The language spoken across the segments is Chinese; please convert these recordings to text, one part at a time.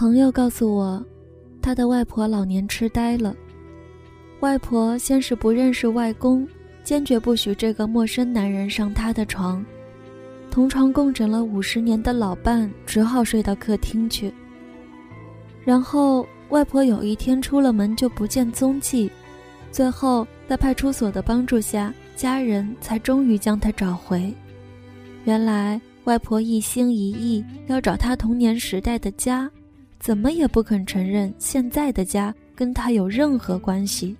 朋友告诉我，他的外婆老年痴呆了。外婆先是不认识外公，坚决不许这个陌生男人上她的床。同床共枕了五十年的老伴只好睡到客厅去。然后外婆有一天出了门就不见踪迹，最后在派出所的帮助下，家人才终于将她找回。原来外婆一心一意要找她童年时代的家，怎么也不肯承认现在的家跟他有任何关系。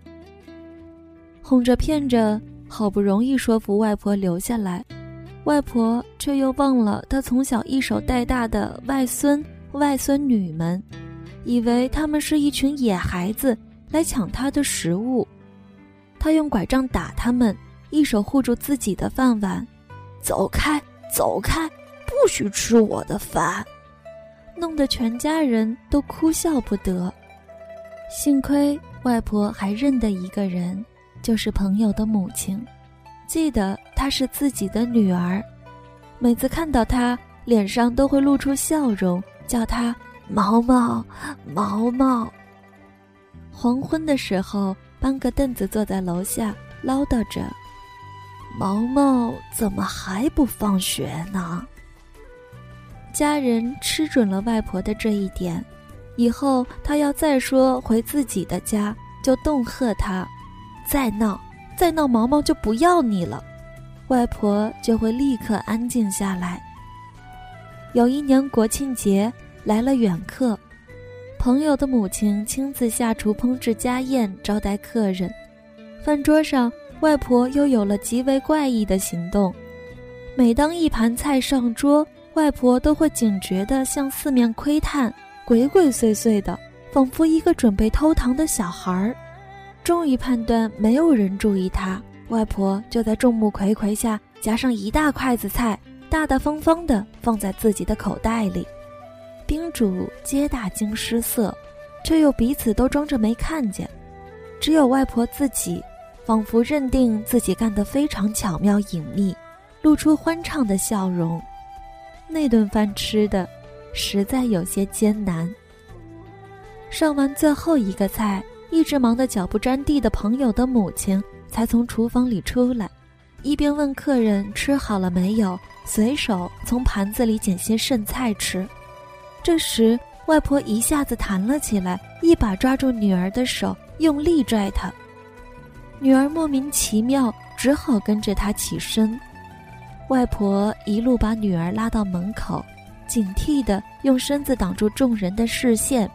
哄着骗着，好不容易说服外婆留下来，外婆却又忘了她从小一手带大的外孙、外孙女们，以为他们是一群野孩子来抢她的食物。她用拐杖打他们，一手护住自己的饭碗，走开，走开，不许吃我的饭，弄得全家人都哭笑不得。幸亏外婆还认得一个人。就是朋友的母亲，记得她是自己的女儿，每次看到她，脸上都会露出笑容，叫她毛毛，毛毛。黄昏的时候，搬个凳子坐在楼下，唠叨着：“毛毛怎么还不放学呢？”家人吃准了外婆的这一点，以后她要再说回自己的家，就恫吓她。再闹，再闹，毛毛就不要你了，外婆就会立刻安静下来。有一年国庆节来了远客，朋友的母亲亲自下厨烹制家宴招待客人。饭桌上，外婆又有了极为怪异的行动。每当一盘菜上桌，外婆都会警觉地向四面窥探，鬼鬼祟祟的，仿佛一个准备偷糖的小孩儿。终于判断没有人注意他，外婆就在众目睽睽下夹上一大筷子菜，大大方方地放在自己的口袋里。宾主皆大惊失色，却又彼此都装着没看见。只有外婆自己，仿佛认定自己干得非常巧妙隐秘，露出欢畅的笑容。那顿饭吃的实在有些艰难。上完最后一个菜。一直忙得脚不沾地的朋友的母亲才从厨房里出来，一边问客人吃好了没有，随手从盘子里捡些剩菜吃。这时，外婆一下子弹了起来，一把抓住女儿的手，用力拽她。女儿莫名其妙，只好跟着她起身。外婆一路把女儿拉到门口，警惕地用身子挡住众人的视线。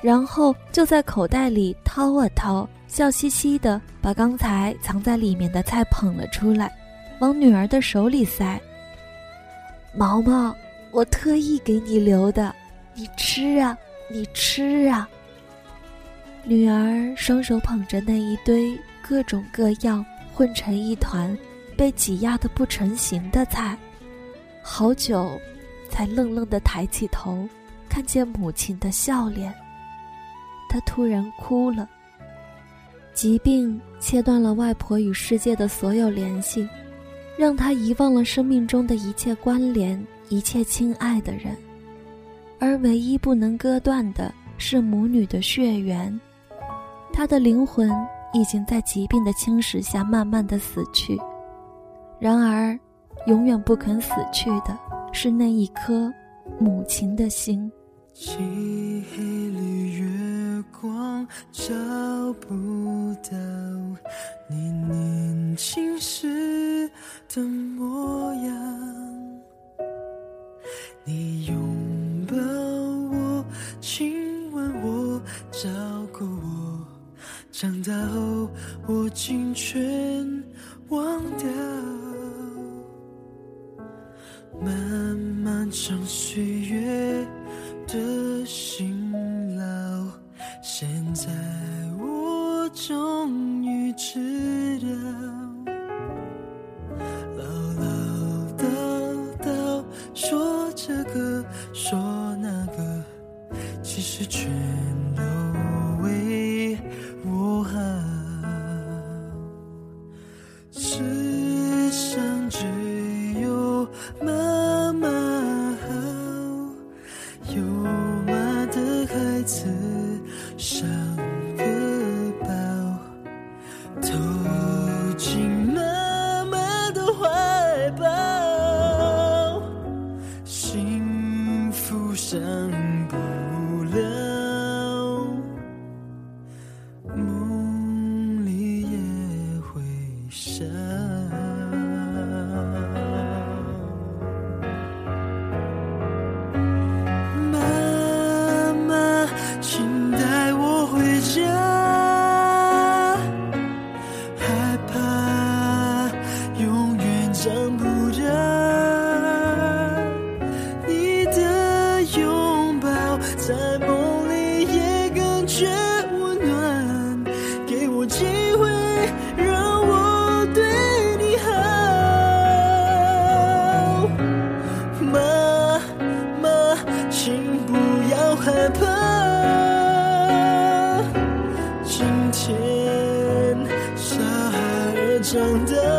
然后就在口袋里掏啊掏，笑嘻嘻的把刚才藏在里面的菜捧了出来，往女儿的手里塞。毛毛，我特意给你留的，你吃啊，你吃啊。女儿双手捧着那一堆各种各样混成一团、被挤压的不成形的菜，好久，才愣愣的抬起头，看见母亲的笑脸。他突然哭了。疾病切断了外婆与世界的所有联系，让他遗忘了生命中的一切关联，一切亲爱的人，而唯一不能割断的是母女的血缘。他的灵魂已经在疾病的侵蚀下慢慢的死去，然而，永远不肯死去的是那一颗母亲的心。漆黑里，月光照不到你年轻时的模样。你拥抱我，亲吻我，照顾我，长大后我竟全忘掉。漫漫长岁月。的辛劳，现在我终于知道，唠唠叨叨说这个说那个，其实全生。害怕今天小孩儿长大